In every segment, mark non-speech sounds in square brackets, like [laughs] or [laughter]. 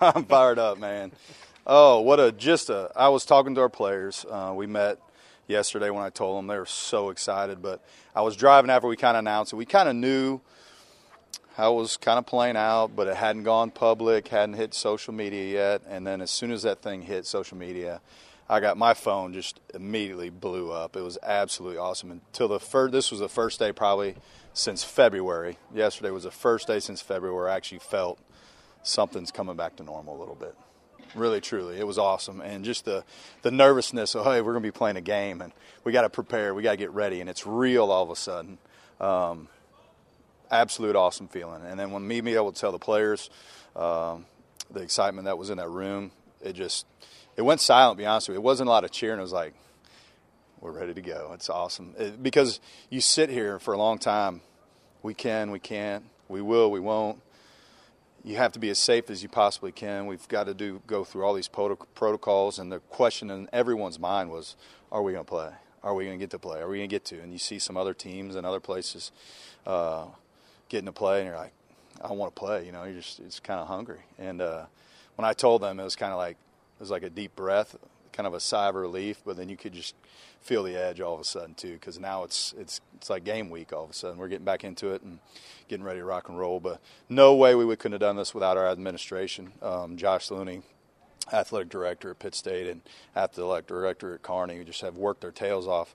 [laughs] I'm fired up, man. Oh, what a just a! I was talking to our players. Uh, we met yesterday when I told them they were so excited. But I was driving after we kind of announced it. We kind of knew how it was kind of playing out, but it hadn't gone public, hadn't hit social media yet. And then as soon as that thing hit social media, I got my phone just immediately blew up. It was absolutely awesome. Until the first, this was the first day probably since February. Yesterday was the first day since February I actually felt something's coming back to normal a little bit. Really, truly, it was awesome, and just the the nervousness of hey, we're going to be playing a game, and we got to prepare, we got to get ready, and it's real all of a sudden. Um, absolute awesome feeling, and then when me being able to tell the players um, the excitement that was in that room, it just it went silent. To be honest with you, it wasn't a lot of cheering. It was like we're ready to go. It's awesome it, because you sit here for a long time. We can, we can't, we will, we won't you have to be as safe as you possibly can. We've got to do go through all these protocols, and the question in everyone's mind was, "Are we going to play? Are we going to get to play? Are we going to get to?" And you see some other teams and other places uh, getting to play, and you're like, "I want to play." You know, you're just it's kind of hungry. And uh, when I told them, it was kind of like it was like a deep breath, kind of a sigh of relief, but then you could just feel the edge all of a sudden too, because now it's it's it's like game week all of a sudden. We're getting back into it and getting ready to rock and roll. But no way we couldn't have done this without our administration. Um, Josh Looney, athletic director at Pitt State, and athletic director at Kearney, who just have worked their tails off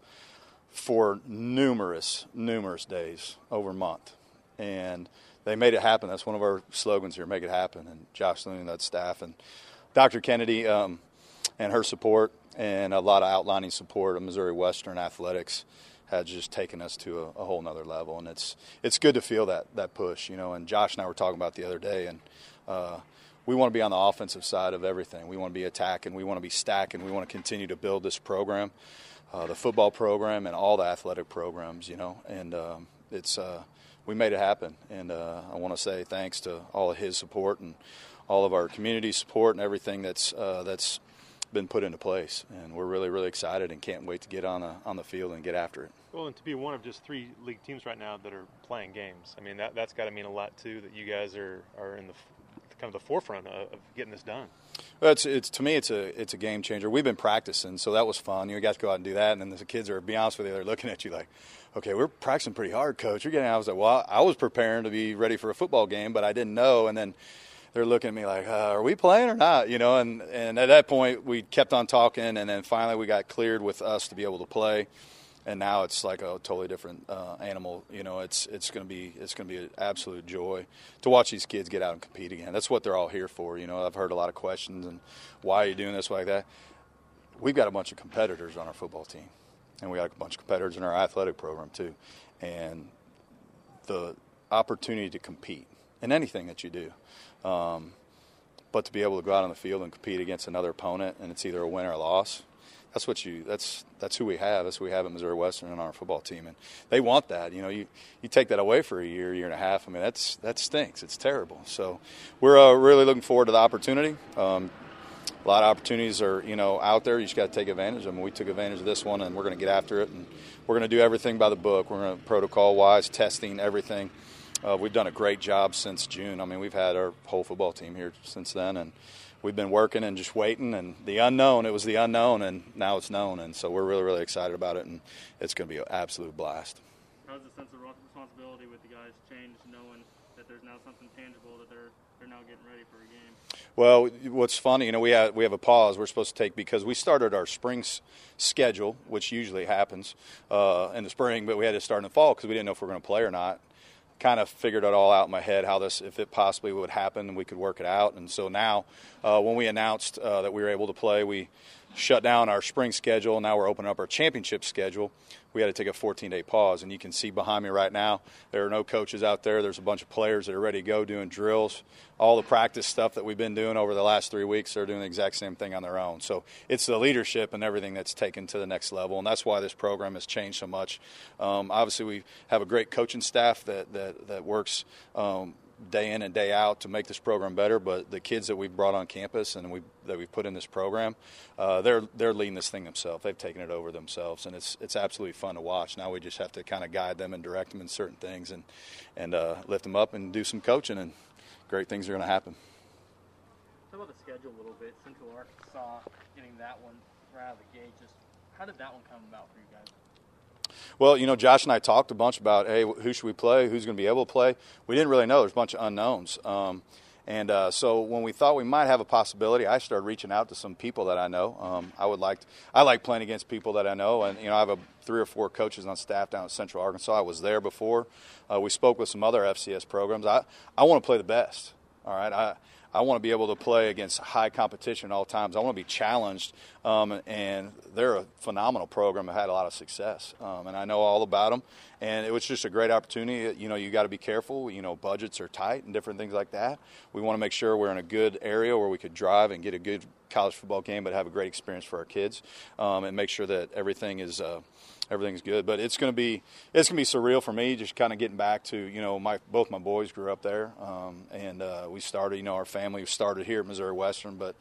for numerous numerous days over a month, and they made it happen. That's one of our slogans here: "Make it happen." And Josh Looney, and that staff, and Dr. Kennedy. Um, and her support and a lot of outlining support of Missouri Western athletics has just taken us to a, a whole nother level, and it's it's good to feel that that push, you know. And Josh and I were talking about the other day, and uh, we want to be on the offensive side of everything. We want to be attacking, we want to be stacking, we want to continue to build this program, uh, the football program, and all the athletic programs, you know. And um, it's uh, we made it happen, and uh, I want to say thanks to all of his support and all of our community support and everything that's uh, that's been put into place, and we're really, really excited and can't wait to get on the on the field and get after it. Well, and to be one of just three league teams right now that are playing games, I mean that that's got to mean a lot too. That you guys are are in the kind of the forefront of, of getting this done. Well, it's, it's to me, it's a it's a game changer. We've been practicing, so that was fun. You got to go out and do that, and then the kids are, be honest with you, they're looking at you like, okay, we're practicing pretty hard, coach. You're getting. I was like, well, I was preparing to be ready for a football game, but I didn't know, and then they're looking at me like, uh, "Are we playing or not?" You know, and and at that point we kept on talking, and then finally we got cleared with us to be able to play, and now it's like a totally different uh, animal. You know, it's it's going to be it's going to be an absolute joy to watch these kids get out and compete again. That's what they're all here for. You know, I've heard a lot of questions and why are you doing this like that. We've got a bunch of competitors on our football team, and we got a bunch of competitors in our athletic program too, and the opportunity to compete in anything that you do. Um, but to be able to go out on the field and compete against another opponent, and it's either a win or a loss, that's what you that's that's who we have. That's who we have at Missouri Western on our football team, and they want that. You know, you you take that away for a year, year and a half. I mean, that's that stinks. It's terrible. So we're uh, really looking forward to the opportunity. Um, a lot of opportunities are you know out there. You just got to take advantage of them. We took advantage of this one, and we're going to get after it, and we're going to do everything by the book. We're going to protocol wise, testing everything. Uh, we've done a great job since June. I mean, we've had our whole football team here since then, and we've been working and just waiting. And the unknown, it was the unknown, and now it's known. And so we're really, really excited about it, and it's going to be an absolute blast. How's the sense of responsibility with the guys change, knowing that there's now something tangible that they're they're now getting ready for a game? Well, what's funny, you know, we have we have a pause we're supposed to take because we started our spring schedule, which usually happens uh, in the spring, but we had to start in the fall because we didn't know if we were going to play or not kind of figured it all out in my head how this, if it possibly would happen, we could work it out. And so now, uh, when we announced uh, that we were able to play, we shut down our spring schedule. Now we're opening up our championship schedule. We had to take a 14 day pause. And you can see behind me right now, there are no coaches out there. There's a bunch of players that are ready to go doing drills. All the practice stuff that we've been doing over the last three weeks, they're doing the exact same thing on their own. So it's the leadership and everything that's taken to the next level. And that's why this program has changed so much. Um, obviously, we have a great coaching staff that, that, that works um, day in and day out to make this program better. But the kids that we've brought on campus and we that we've put in this program, uh, they're they're leading this thing themselves. They've taken it over themselves, and it's it's absolutely fun to watch. Now we just have to kind of guide them and direct them in certain things, and and uh, lift them up and do some coaching, and great things are going to happen. Talk about the schedule a little bit. Central Arkansas getting that one right out of the gate. Just how did that one come about for you guys? Well, you know, Josh and I talked a bunch about, hey, who should we play? Who's going to be able to play? We didn't really know. There's a bunch of unknowns. Um, and uh, so when we thought we might have a possibility, I started reaching out to some people that I know. Um, I would like to, I like playing against people that I know, and you know I have a, three or four coaches on staff down at Central Arkansas. I was there before. Uh, we spoke with some other FCS programs. I I want to play the best. All right, I I want to be able to play against high competition at all times. I want to be challenged, um, and they're a phenomenal program. I've had a lot of success, um, and I know all about them. And it was just a great opportunity. You know, you got to be careful. You know, budgets are tight and different things like that. We want to make sure we're in a good area where we could drive and get a good college football game, but have a great experience for our kids, um, and make sure that everything is. Uh, everything's good. But it's going to be it's going to be surreal for me, just kind of getting back to you know my both my boys grew up there, um, and uh, we started you know our family started here at Missouri Western, but.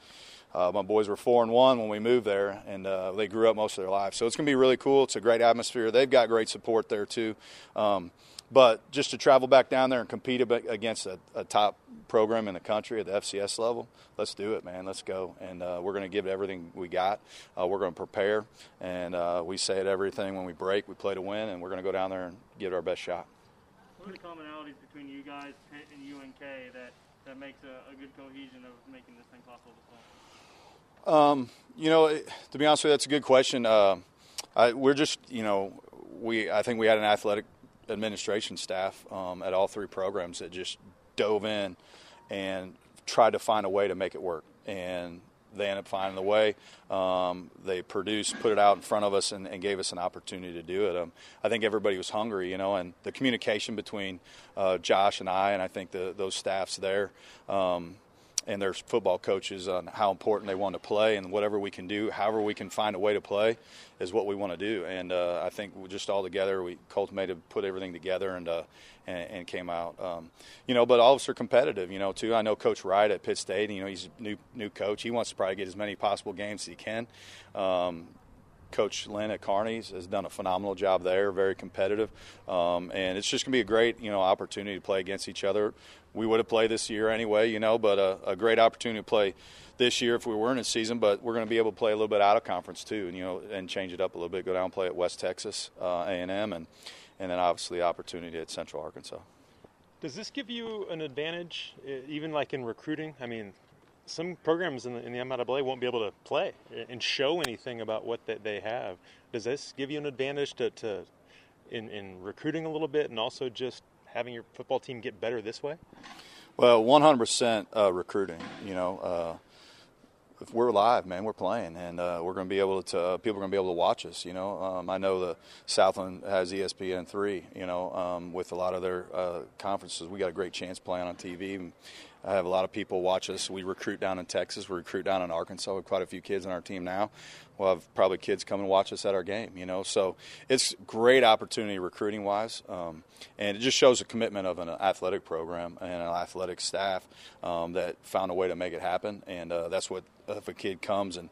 Uh, my boys were four and one when we moved there, and uh, they grew up most of their life. So it's going to be really cool. It's a great atmosphere. They've got great support there too. Um, but just to travel back down there and compete against a, a, top program in the country at the FCS level, let's do it, man. Let's go. And uh, we're going to give everything we got. Uh, we're going to prepare. And uh, we say it everything when we break, we play to win, and we're going to go down there and give it our best shot. What are the commonalities between you guys, Pitt and UNK, that, that makes a, a good cohesion of making this thing possible Um, you know, to be honest with you, that's a good question. Uh, I, we're just, you know, we I think we had an athletic administration staff um, at all three programs that just dove in and tried to find a way to make it work. And they ended up finding the way. Um, they produced, put it out in front of us, and, and gave us an opportunity to do it. Um, I think everybody was hungry, you know, and the communication between uh, Josh and I, and I think the, those staffs there, um, and their football coaches on how important they want to play and whatever we can do, however we can find a way to play, is what we want to do. And uh, I think just all together, we cultivated, put everything together, and uh, and, and, came out. Um, you know, but all of us are competitive. You know, too. I know Coach Wright at Pitt State. You know, he's a new new coach. He wants to probably get as many possible games as he can. Um, Coach Lynn at Kearney has done a phenomenal job there, very competitive, um, and it's just going to be a great you know opportunity to play against each other. We would have played this year anyway, you know, but a, a great opportunity to play this year if we weren't in season. But we're going to be able to play a little bit out of conference too, and you know, and change it up a little bit. Go down and play at West Texas uh, A and M, and and then obviously the opportunity at Central Arkansas. Does this give you an advantage, even like in recruiting? I mean, some programs in the, in the MIAA won't be able to play and show anything about what that they have. Does this give you an advantage to, to in, in recruiting a little bit and also just having your football team get better this way? Well, 100% uh, recruiting. You know, uh, if we're live, man, we're playing, and uh, we're going to be able to. Uh, people are going to be able to watch us. You know, um, I know the Southland has ESPN three. You know, um, with a lot of their uh, conferences, we got a great chance playing on TV. I have a lot of people watch us. We recruit down in Texas. We recruit down in Arkansas. We have quite a few kids on our team now. We'll have probably kids come and watch us at our game. You know, so it's great opportunity recruiting wise, um, and it just shows a commitment of an athletic program and an athletic staff um, that found a way to make it happen. And uh, that's what if a kid comes and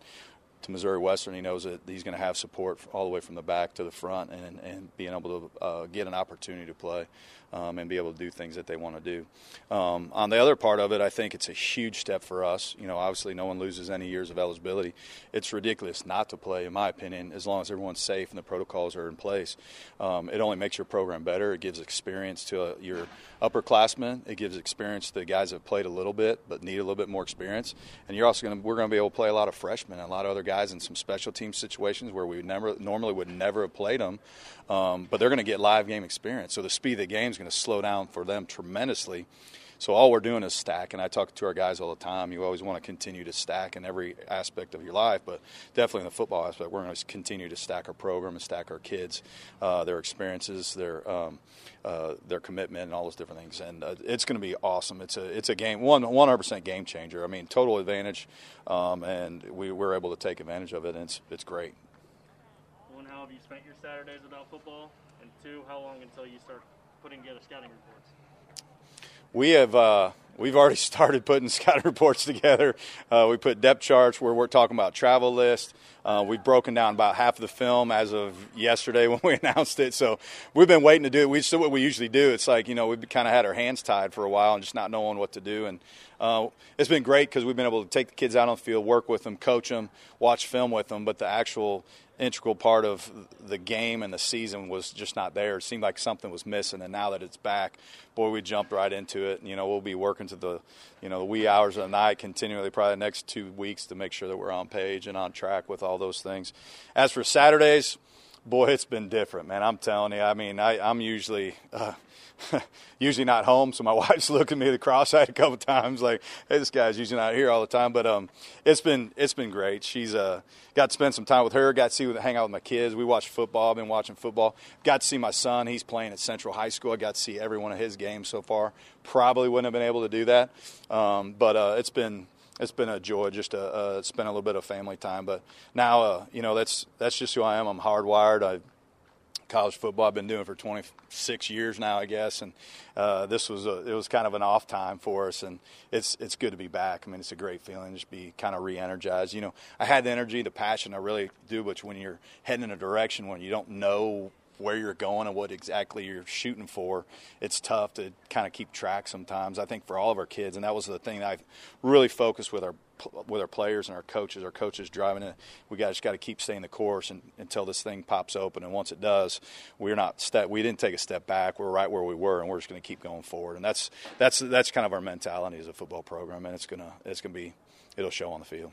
to Missouri Western, he knows that he's going to have support all the way from the back to the front, and and being able to uh, get an opportunity to play um, and be able to do things that they want to do. Um, on the other part of it, I think it's a huge step for us. You know, obviously, no one loses any years of eligibility. It's ridiculous not to play, in my opinion, as long as everyone's safe and the protocols are in place. Um, it only makes your program better. It gives experience to uh, your upperclassmen. It gives experience to the guys that have played a little bit but need a little bit more experience. And you're also going to we're going to be able to play a lot of freshmen and a lot of other guys in some special team situations where we never normally would never have played them, um, but they're going to get live game experience. So the speed of the game is going to slow down for them tremendously. So all we're doing is stack, and I talk to our guys all the time. You always want to continue to stack in every aspect of your life, but definitely in the football aspect, we're going to continue to stack our program and stack our kids, uh, their experiences, their um, uh, their commitment, and all those different things. And uh, it's going to be awesome. It's a it's a game one 100 percent game changer. I mean, total advantage, um, and we we're able to take advantage of it, and it's it's great. One, how have you spent your Saturdays without football? And two, how long until you start putting together scouting reports? We have uh, we've already [laughs] started putting scouting reports together. Uh, we put depth charts where we're talking about travel list. Uh, we've broken down about half of the film as of yesterday [laughs] when we announced it. So we've been waiting to do it. We still what we usually do. It's like you know we've kind of had our hands tied for a while and just not knowing what to do. And uh, it's been great because we've been able to take the kids out on the field, work with them, coach them, watch film with them. But the actual integral part of the game and the season was just not there. It seemed like something was missing, and now that it's back, boy, we jumped right into it. And, You know, we'll be working to the, you know, the wee hours of the night continually, probably the next two weeks to make sure that we're on page and on track with all those things. As for Saturdays, boy, it's been different, man. I'm telling you. I mean, I, I'm usually. Uh, [laughs] usually not home, so my [laughs] wife's looking at me the cross-eyed a couple times, like, "Hey, this guy's usually not here all the time." But um, it's been it's been great. She's uh, got to spend some time with her. Got to see hang out with my kids. We watch football. I've been watching football. Got to see my son. He's playing at Central High School. I got to see every one of his games so far. Probably wouldn't have been able to do that, um, but uh, it's been it's been a joy just to uh, spend a little bit of family time. But now, uh, you know, that's that's just who I am. I'm hardwired. I college football I've been doing for 26 years now, I guess, and uh, this was a, it was kind of an off time for us, and it's it's good to be back. I mean, it's a great feeling just be kind of re-energized. You know, I had the energy, the passion, I really do, but when you're heading in a direction when you don't know where you're going and what exactly you're shooting for, it's tough to kind of keep track sometimes. I think for all of our kids, and that was the thing that I really focused with our with our players and our coaches. Our coaches driving it. We got just got to keep staying the course and, until this thing pops open. And once it does, we're not step. We didn't take a step back. We're right where we were, and we're just going to keep going forward. And that's that's that's kind of our mentality as a football program, and it's gonna it's gonna be it'll show on the field.